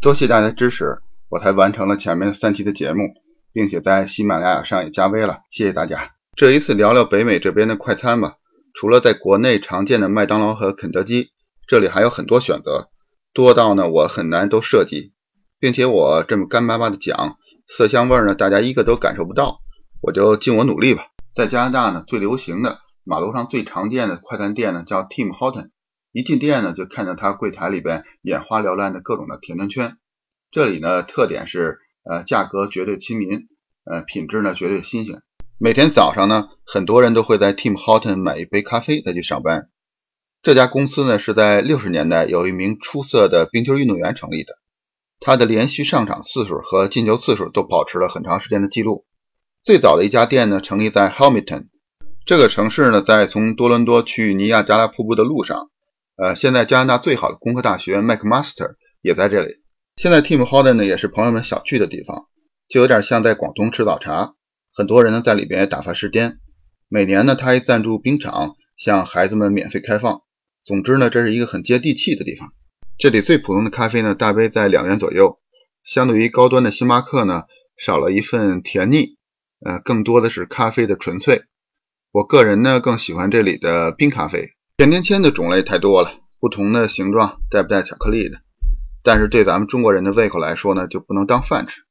多谢大家支持，我才完成了前面三期的节目，并且在喜马拉雅上也加微了，谢谢大家。这一次聊聊北美这边的快餐吧。除了在国内常见的麦当劳和肯德基，这里还有很多选择，多到呢我很难都涉及，并且我这么干巴巴的讲，色香味呢大家一个都感受不到，我就尽我努力吧。在加拿大呢，最流行的马路上最常见的快餐店呢叫 Tim Horton，一进店呢就看到他柜台里边眼花缭乱的各种的甜甜圈。这里呢特点是呃价格绝对亲民，呃品质呢绝对新鲜。每天早上呢，很多人都会在 Tim Horton 买一杯咖啡再去上班。这家公司呢是在六十年代有一名出色的冰球运动员成立的，他的连续上场次数和进球次数都保持了很长时间的记录。最早的一家店呢成立在 Hamilton 这个城市呢，在从多伦多去尼亚加拉瀑布的路上。呃，现在加拿大最好的工科大学 McMaster 也在这里。现在 Tim Horton 呢也是朋友们小聚的地方，就有点像在广东吃早茶。很多人呢在里边打发时间。每年呢，他还赞助冰场，向孩子们免费开放。总之呢，这是一个很接地气的地方。这里最普通的咖啡呢，大杯在两元左右，相对于高端的星巴克呢，少了一份甜腻，呃，更多的是咖啡的纯粹。我个人呢，更喜欢这里的冰咖啡。甜甜圈的种类太多了，不同的形状，带不带巧克力的。但是对咱们中国人的胃口来说呢，就不能当饭吃。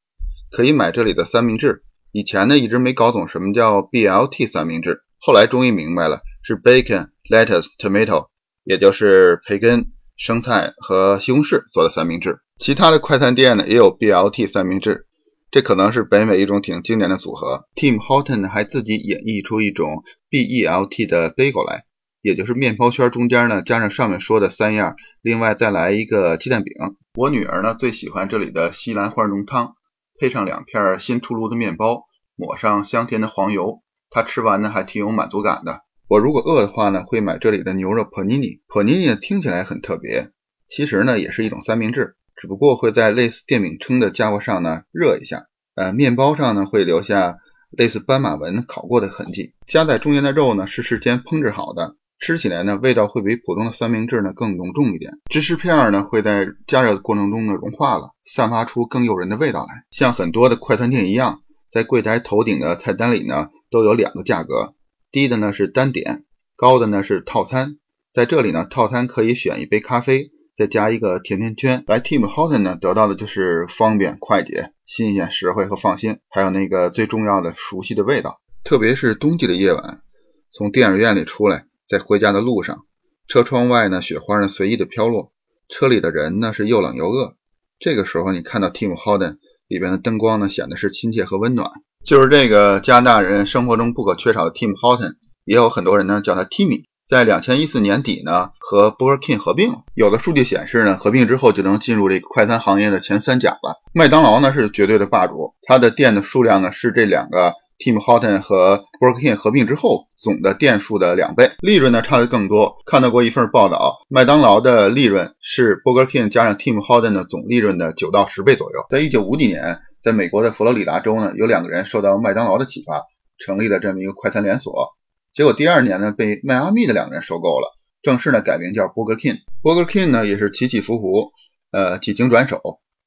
可以买这里的三明治。以前呢一直没搞懂什么叫 BLT 三明治，后来终于明白了，是 bacon、lettuce、tomato，也就是培根、生菜和西红柿做的三明治。其他的快餐店呢也有 BLT 三明治，这可能是北美一种挺经典的组合。Tim Horton 还自己演绎出一种 BELT 的 bagel 来，也就是面包圈中间呢加上上面说的三样，另外再来一个鸡蛋饼。我女儿呢最喜欢这里的西兰花浓汤。配上两片新出炉的面包，抹上香甜的黄油，她吃完呢还挺有满足感的。我如果饿的话呢，会买这里的牛肉 panini。panini 听起来很特别，其实呢也是一种三明治，只不过会在类似电饼铛的家伙上呢热一下，呃，面包上呢会留下类似斑马纹烤过的痕迹。夹在中间的肉呢是事先烹制好的。吃起来呢，味道会比普通的三明治呢更浓重一点。芝士片呢会在加热的过程中呢融化了，散发出更诱人的味道来。像很多的快餐店一样，在柜台头顶的菜单里呢都有两个价格，低的呢是单点，高的呢是套餐。在这里呢，套餐可以选一杯咖啡，再加一个甜甜圈。来 Tim h o t o n 呢得到的就是方便、快捷、新鲜、实惠和放心，还有那个最重要的熟悉的味道。特别是冬季的夜晚，从电影院里出来。在回家的路上，车窗外呢，雪花呢随意的飘落，车里的人呢是又冷又饿。这个时候，你看到 Tim Horton 里边的灯光呢，显得是亲切和温暖。就是这个加拿大人生活中不可缺少的 Tim Horton，也有很多人呢叫他 Timmy。在两千一四年底呢，和 Burger King 合并了。有的数据显示呢，合并之后就能进入这个快餐行业的前三甲了。麦当劳呢是绝对的霸主，它的店的数量呢是这两个。Tim Horton 和 Burger King 合并之后，总的店数的两倍，利润呢差的更多。看到过一份报道，麦当劳的利润是 Burger King 加上 Tim Horton 的总利润的九到十倍左右。在一九五几年，在美国的佛罗里达州呢，有两个人受到麦当劳的启发，成立了这么一个快餐连锁。结果第二年呢，被迈阿密的两个人收购了，正式呢改名叫 Burger King。Burger King 呢也是起起伏伏，呃，几经转手。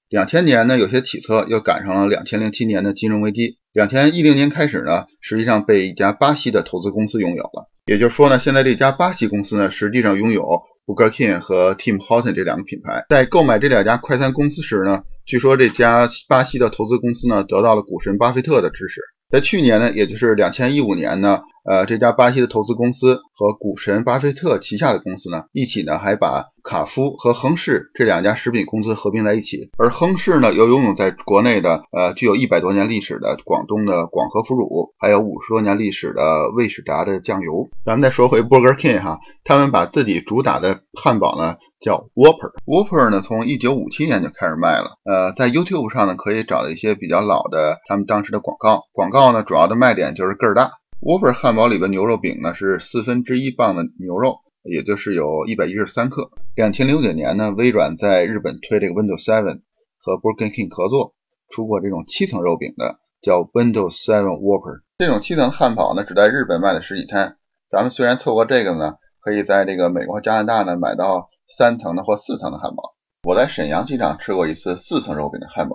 两千年呢有些起色，又赶上了两千零七年的金融危机。两千一零年开始呢，实际上被一家巴西的投资公司拥有了。也就是说呢，现在这家巴西公司呢，实际上拥有 Burger King 和 Tim Horton 这两个品牌。在购买这两家快餐公司时呢，据说这家巴西的投资公司呢，得到了股神巴菲特的支持。在去年呢，也就是两千一五年呢。呃，这家巴西的投资公司和股神巴菲特旗下的公司呢，一起呢还把卡夫和亨氏这两家食品公司合并在一起。而亨氏呢，又拥有在国内的呃具有一百多年历史的广东的广和腐乳，还有五十多年历史的魏史达的酱油。咱们再说回 Burger King 哈，他们把自己主打的汉堡呢叫 Whopper。Whopper 呢从一九五七年就开始卖了。呃，在 YouTube 上呢可以找到一些比较老的他们当时的广告。广告呢主要的卖点就是个儿大。W o b e r 汉堡里的牛肉饼呢是四分之一磅的牛肉，也就是有一百一十三克。两千零九年呢，微软在日本推这个 Windows 7和 Burger King 合作，出过这种七层肉饼的，叫 Windows 7 Whopper。这种七层汉堡呢，只在日本卖了十几摊。咱们虽然错过这个呢，可以在这个美国和加拿大呢买到三层的或四层的汉堡。我在沈阳机场吃过一次四层肉饼的汉堡。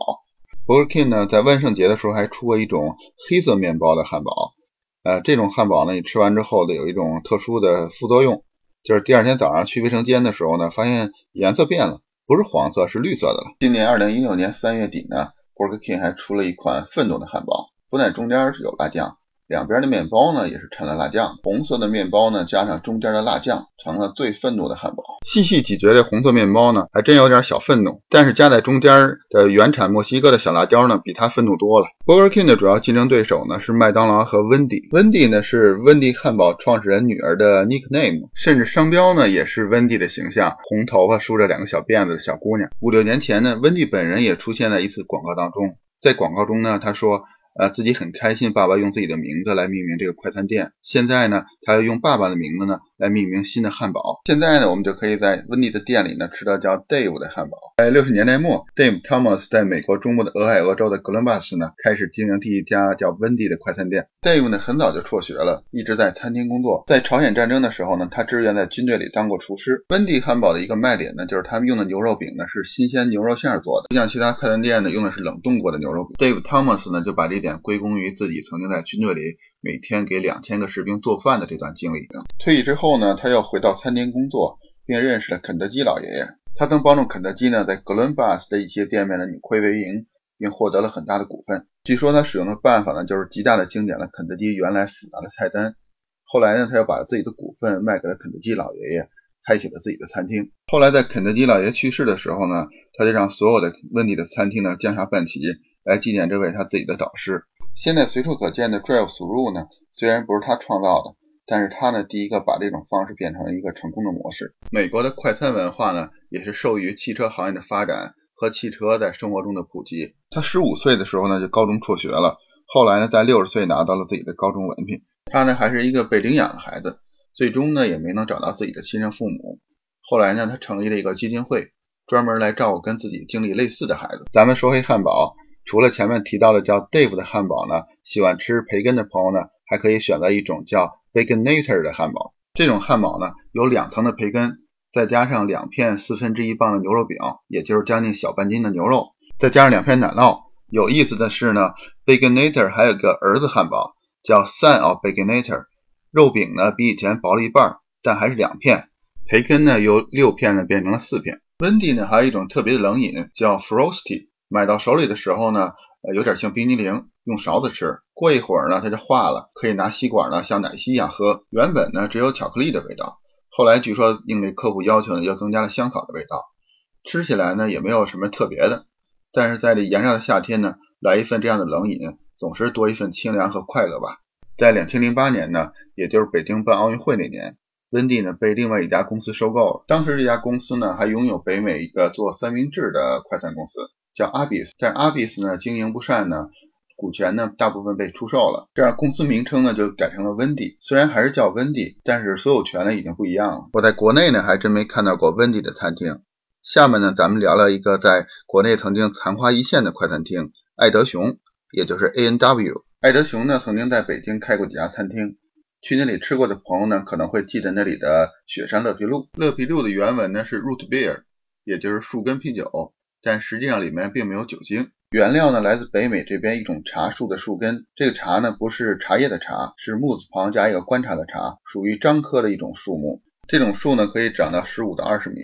Burger King 呢，在万圣节的时候还出过一种黑色面包的汉堡。呃，这种汉堡呢，你吃完之后呢有一种特殊的副作用，就是第二天早上去卫生间的时候呢，发现颜色变了，不是黄色，是绿色的了。今年二零一六年三月底呢，Burger King 还出了一款愤怒的汉堡，不但中间是有辣酱。两边的面包呢也是掺了辣酱，红色的面包呢加上中间的辣酱，成了最愤怒的汉堡。细细咀嚼这红色面包呢，还真有点小愤怒。但是夹在中间的原产墨西哥的小辣椒呢，比它愤怒多了。Burger King 的主要竞争对手呢是麦当劳和温迪。温迪呢是温迪汉堡创始人女儿的 nickname，甚至商标呢也是温迪的形象，红头发梳着两个小辫子的小姑娘。五六年前呢，温迪本人也出现在一次广告当中，在广告中呢，他说。呃，自己很开心，爸爸用自己的名字来命名这个快餐店。现在呢，他要用爸爸的名字呢来命名新的汉堡。现在呢，我们就可以在温蒂的店里呢吃到叫 Dave 的汉堡。在六十年代末，Dave Thomas 在美国中部的俄亥俄州的格伦巴斯呢开始经营第一家叫温蒂的快餐店。Dave 呢很早就辍学了，一直在餐厅工作。在朝鲜战争的时候呢，他志愿在军队里当过厨师。温蒂汉堡的一个卖点呢，就是他们用的牛肉饼呢是新鲜牛肉馅做的，不像其他快餐店呢用的是冷冻过的牛肉饼。Dave Thomas 呢就把这点。归功于自己曾经在军队里每天给两千个士兵做饭的这段经历。退役之后呢，他又回到餐厅工作，并认识了肯德基老爷爷。他曾帮助肯德基呢在格伦巴斯的一些店面的扭亏为盈，并获得了很大的股份。据说他使用的办法呢，就是极大的精简了肯德基原来复杂的菜单。后来呢，他又把自己的股份卖给了肯德基老爷爷，开启了自己的餐厅。后来在肯德基老爷爷去世的时候呢，他就让所有的温蒂的餐厅呢降下半旗。来纪念这位他自己的导师。现在随处可见的 Drive Through 呢，虽然不是他创造的，但是他呢第一个把这种方式变成了一个成功的模式。美国的快餐文化呢，也是受益于汽车行业的发展和汽车在生活中的普及。他十五岁的时候呢就高中辍学了，后来呢在六十岁拿到了自己的高中文凭。他呢还是一个被领养的孩子，最终呢也没能找到自己的亲生父母。后来呢他成立了一个基金会，专门来照顾跟自己经历类似的孩子。咱们说回汉堡。除了前面提到的叫 Dave 的汉堡呢，喜欢吃培根的朋友呢，还可以选择一种叫 Baconator 的汉堡。这种汉堡呢，有两层的培根，再加上两片四分之一磅的牛肉饼，也就是将近小半斤的牛肉，再加上两片奶酪。有意思的是呢，Baconator 还有个儿子汉堡，叫 Son of Baconator。肉饼呢比以前薄了一半，但还是两片。培根呢由六片呢变成了四片。温蒂呢还有一种特别的冷饮叫 Frosty。买到手里的时候呢，呃，有点像冰激凌，用勺子吃。过一会儿呢，它就化了，可以拿吸管呢，像奶昔一样喝。原本呢，只有巧克力的味道，后来据说应这客户要求呢，又增加了香草的味道。吃起来呢，也没有什么特别的。但是在这炎热的夏天呢，来一份这样的冷饮，总是多一份清凉和快乐吧。在两千零八年呢，也就是北京办奥运会那年，温蒂呢被另外一家公司收购了。当时这家公司呢，还拥有北美一个做三明治的快餐公司。叫阿比斯，但是阿比斯呢经营不善呢，股权呢大部分被出售了，这样公司名称呢就改成了温蒂。虽然还是叫温蒂，但是所有权呢已经不一样了。我在国内呢还真没看到过温蒂的餐厅。下面呢咱们聊聊一个在国内曾经昙花一现的快餐厅——爱德熊，也就是 A N W。爱德熊呢曾经在北京开过几家餐厅，去那里吃过的朋友呢可能会记得那里的雪山乐皮露。乐皮露的原文呢是 root beer，也就是树根啤酒。但实际上里面并没有酒精，原料呢来自北美这边一种茶树的树根。这个茶呢不是茶叶的茶，是木字旁加一个观察的茶，属于樟科的一种树木。这种树呢可以长到十五到二十米。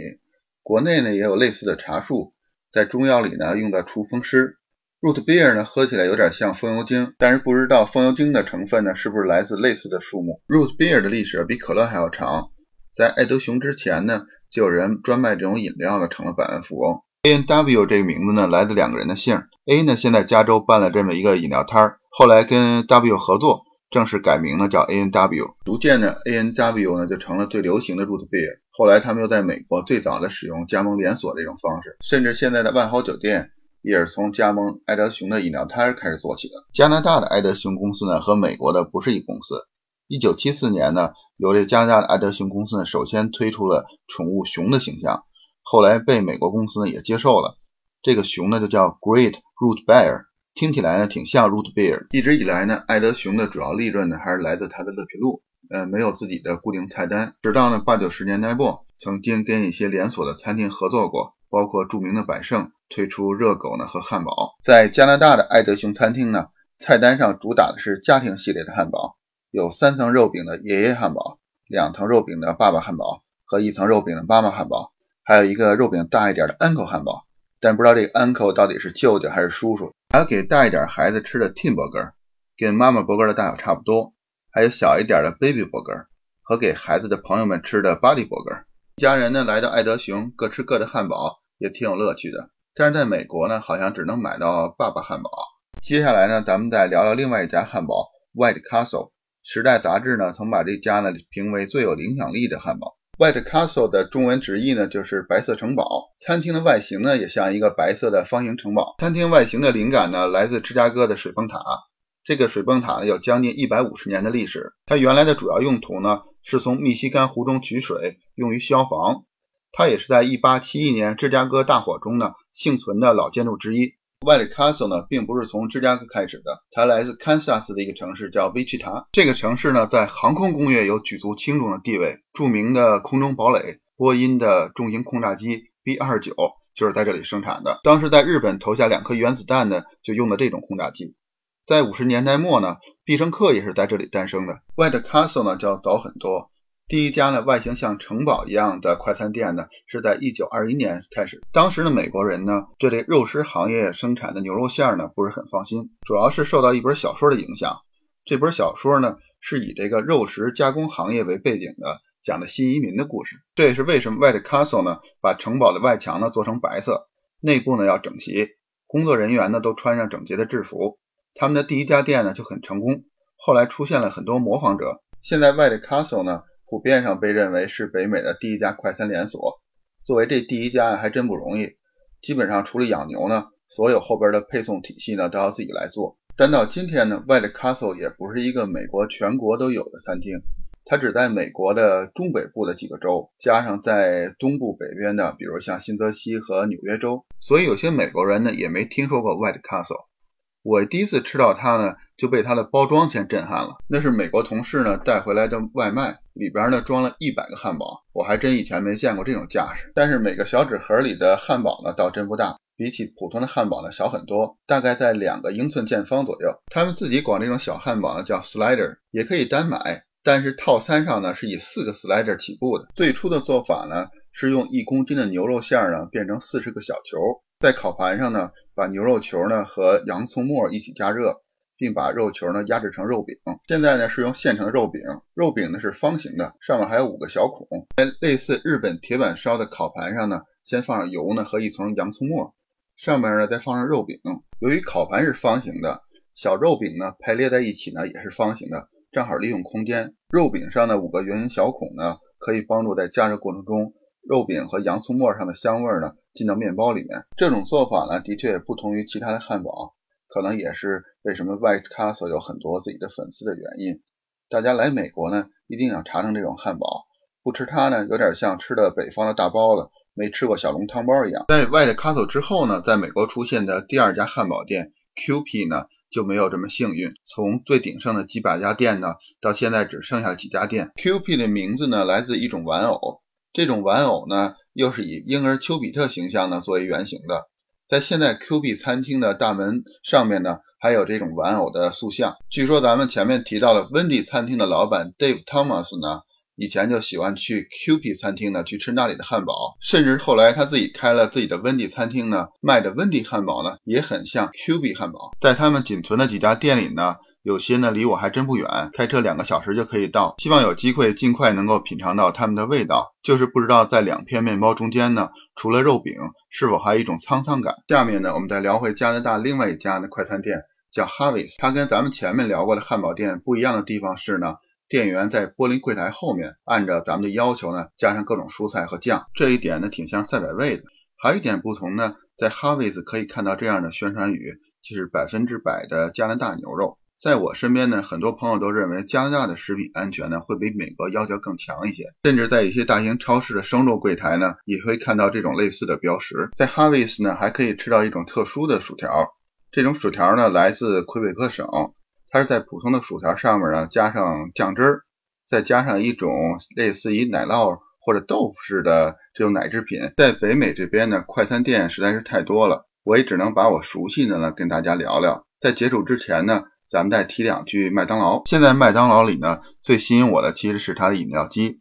国内呢也有类似的茶树，在中药里呢用在除风湿。Root beer 呢喝起来有点像风油精，但是不知道风油精的成分呢是不是来自类似的树木。Root beer 的历史比可乐还要长，在爱德熊之前呢就有人专卖这种饮料呢成了百万富翁。A N W 这个名字呢，来自两个人的姓。A 呢，现在加州办了这么一个饮料摊儿，后来跟 W 合作，正式改名呢，叫 A N W。逐渐呢，A N W 呢就成了最流行的 root beer。后来他们又在美国最早的使用加盟连锁这种方式，甚至现在的万豪酒店也是从加盟爱德熊的饮料摊儿开始做起的。加拿大的爱德熊公司呢，和美国的不是一公司。一九七四年呢，由这加拿大的爱德熊公司呢，首先推出了宠物熊的形象。后来被美国公司呢也接受了，这个熊呢就叫 Great Root Bear，听起来呢挺像 Root Bear。一直以来呢，爱德熊的主要利润呢还是来自它的乐皮露，呃，没有自己的固定菜单。直到呢八九十年代末，曾经跟一些连锁的餐厅合作过，包括著名的百胜推出热狗呢和汉堡。在加拿大的爱德熊餐厅呢，菜单上主打的是家庭系列的汉堡，有三层肉饼的爷爷汉堡，两层肉饼的爸爸汉堡和一层肉饼的妈妈汉堡，还有一个肉饼大一点的 uncle 汉堡。但不知道这个 uncle 到底是舅舅还是叔叔。还有给大一点孩子吃的 Tim Burger，跟妈妈 burger 的大小差不多。还有小一点的 baby burger 和给孩子的朋友们吃的 body burger。一家人呢来到爱德熊，各吃各的汉堡，也挺有乐趣的。但是在美国呢，好像只能买到爸爸汉堡。接下来呢，咱们再聊聊另外一家汉堡 White Castle。时代杂志呢曾把这家呢评为最有影响力的汉堡。White Castle 的中文直译呢就是白色城堡。餐厅的外形呢也像一个白色的方形城堡。餐厅外形的灵感呢来自芝加哥的水泵塔。这个水泵塔呢有将近一百五十年的历史。它原来的主要用途呢是从密西根湖中取水，用于消防。它也是在1871年芝加哥大火中呢幸存的老建筑之一。White Castle 呢，并不是从芝加哥开始的，它来自堪萨斯的一个城市叫 Wichita。这个城市呢，在航空工业有举足轻重的地位。著名的空中堡垒波音的重型轰炸机 B-29 就是在这里生产的。当时在日本投下两颗原子弹的，就用的这种轰炸机。在五十年代末呢，必胜客也是在这里诞生的。White Castle 呢，就要早很多。第一家呢，外形像城堡一样的快餐店呢，是在一九二一年开始。当时的美国人呢，对这肉食行业生产的牛肉馅儿呢，不是很放心，主要是受到一本小说的影响。这本小说呢，是以这个肉食加工行业为背景的，讲的新移民的故事。这也是为什么 White Castle 呢，把城堡的外墙呢做成白色，内部呢要整齐，工作人员呢都穿上整洁的制服。他们的第一家店呢就很成功，后来出现了很多模仿者。现在 White Castle 呢。普遍上被认为是北美的第一家快餐连锁。作为这第一家还真不容易。基本上除了养牛呢，所有后边的配送体系呢都要自己来做。但到今天呢，White Castle 也不是一个美国全国都有的餐厅，它只在美国的中北部的几个州，加上在东部北边的，比如像新泽西和纽约州。所以有些美国人呢也没听说过 White Castle。我第一次吃到它呢，就被它的包装先震撼了。那是美国同事呢带回来的外卖，里边呢装了一百个汉堡，我还真以前没见过这种架势。但是每个小纸盒里的汉堡呢倒真不大，比起普通的汉堡呢小很多，大概在两个英寸见方左右。他们自己管这种小汉堡呢叫 slider，也可以单买，但是套餐上呢是以四个 slider 起步的。最初的做法呢是用一公斤的牛肉馅呢变成四十个小球。在烤盘上呢，把牛肉球呢和洋葱末一起加热，并把肉球呢压制成肉饼。现在呢是用现成的肉饼，肉饼呢是方形的，上面还有五个小孔。在类似日本铁板烧的烤盘上呢，先放上油呢和一层洋葱末，上面呢再放上肉饼。由于烤盘是方形的，小肉饼呢排列在一起呢也是方形的，正好利用空间。肉饼上的五个圆形小孔呢，可以帮助在加热过程中。肉饼和洋葱末上的香味呢进到面包里面，这种做法呢的确也不同于其他的汉堡，可能也是为什么 White Castle 有很多自己的粉丝的原因。大家来美国呢一定要尝尝这种汉堡，不吃它呢有点像吃的北方的大包子，没吃过小笼汤包一样。在 White Castle 之后呢，在美国出现的第二家汉堡店 QP 呢就没有这么幸运，从最鼎盛的几百家店呢，到现在只剩下几家店。QP 的名字呢来自一种玩偶。这种玩偶呢，又是以婴儿丘比特形象呢作为原型的。在现在 Q B 餐厅的大门上面呢，还有这种玩偶的塑像。据说咱们前面提到的温蒂餐厅的老板 Dave Thomas 呢，以前就喜欢去 Q B 餐厅呢去吃那里的汉堡，甚至后来他自己开了自己的温蒂餐厅呢，卖的温蒂汉堡呢也很像 Q B 汉堡。在他们仅存的几家店里呢。有些呢离我还真不远，开车两个小时就可以到。希望有机会尽快能够品尝到他们的味道。就是不知道在两片面包中间呢，除了肉饼，是否还有一种沧桑感。下面呢，我们再聊回加拿大另外一家的快餐店，叫 Harvey's。它跟咱们前面聊过的汉堡店不一样的地方是呢，店员在玻璃柜台后面按照咱们的要求呢，加上各种蔬菜和酱。这一点呢，挺像赛百味的。还有一点不同呢，在 Harvey's 可以看到这样的宣传语，就是百分之百的加拿大牛肉。在我身边呢，很多朋友都认为加拿大的食品安全呢会比美国要求更强一些，甚至在一些大型超市的生肉柜台呢，也会看到这种类似的标识。在 Harvey's 呢，还可以吃到一种特殊的薯条，这种薯条呢来自魁北克省，它是在普通的薯条上面呢加上酱汁儿，再加上一种类似于奶酪或者豆腐似的这种奶制品。在北美这边呢，快餐店实在是太多了，我也只能把我熟悉的呢跟大家聊聊。在结束之前呢，咱们再提两句麦当劳。现在麦当劳里呢，最吸引我的其实是它的饮料机，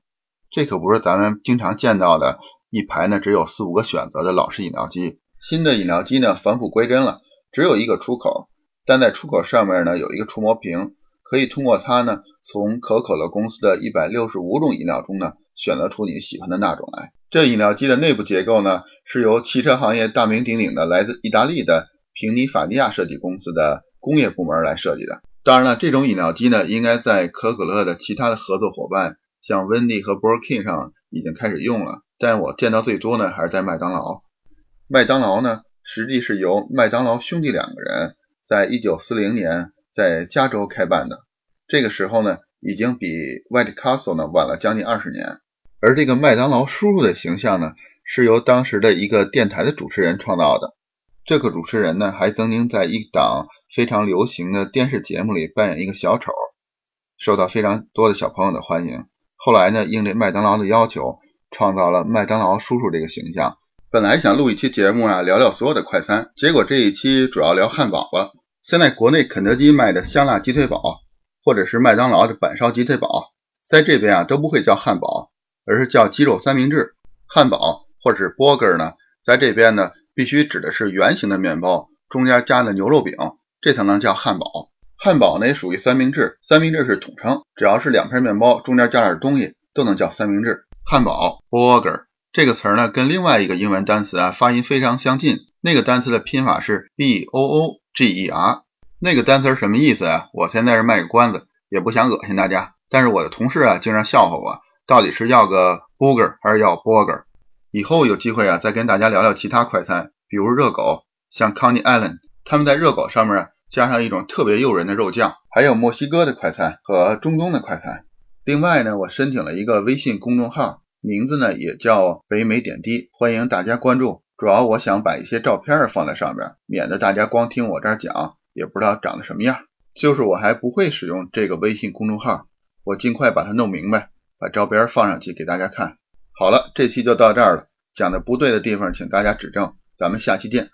这可不是咱们经常见到的一排呢只有四五个选择的老式饮料机。新的饮料机呢返璞归真了，只有一个出口，但在出口上面呢有一个触摸屏，可以通过它呢从可口可乐公司的一百六十五种饮料中呢选择出你喜欢的那种来。这饮料机的内部结构呢是由汽车行业大名鼎鼎的来自意大利的平尼法尼亚设计公司的工业部门来设计的。当然了，这种饮料机呢应该在可口可乐的其他的合作伙伴，像温蒂和 b u r k i n 上已经开始用了，但我见到最多呢还是在麦当劳。麦当劳呢，实际是由麦当劳兄弟两个人在一九四零年在加州开办的。这个时候呢，已经比 White Castle 呢晚了将近二十年。而这个麦当劳叔叔的形象呢，是由当时的一个电台的主持人创造的。这个主持人呢，还曾经在一档非常流行的电视节目里扮演一个小丑，受到非常多的小朋友的欢迎。后来呢，应这麦当劳的要求，创造了麦当劳叔叔这个形象。本来想录一期节目啊，聊聊所有的快餐，结果这一期主要聊汉堡了。现在国内肯德基卖的香辣鸡腿堡，或者是麦当劳的板烧鸡腿堡，在这边啊都不会叫汉堡，而是叫鸡肉三明治。汉堡或者是 burger 呢，在这边呢必须指的是圆形的面包，中间夹的牛肉饼，这才能叫汉堡。汉堡呢也属于三明治，三明治是统称，只要是两片面包，中间加点东西，都能叫三明治。汉堡 burger。这个词儿呢，跟另外一个英文单词啊发音非常相近。那个单词的拼法是 b o o g e r。那个单词什么意思啊？我现在是卖个关子，也不想恶心大家。但是我的同事啊，经常笑话我，到底是要个 burger 还是要 burger？以后有机会啊，再跟大家聊聊其他快餐，比如热狗，像 Coney Island，他们在热狗上面加上一种特别诱人的肉酱，还有墨西哥的快餐和中东的快餐。另外呢，我申请了一个微信公众号。名字呢也叫北美点滴，欢迎大家关注。主要我想把一些照片放在上面，免得大家光听我这儿讲，也不知道长得什么样。就是我还不会使用这个微信公众号，我尽快把它弄明白，把照片放上去给大家看。好了，这期就到这儿了，讲的不对的地方请大家指正，咱们下期见。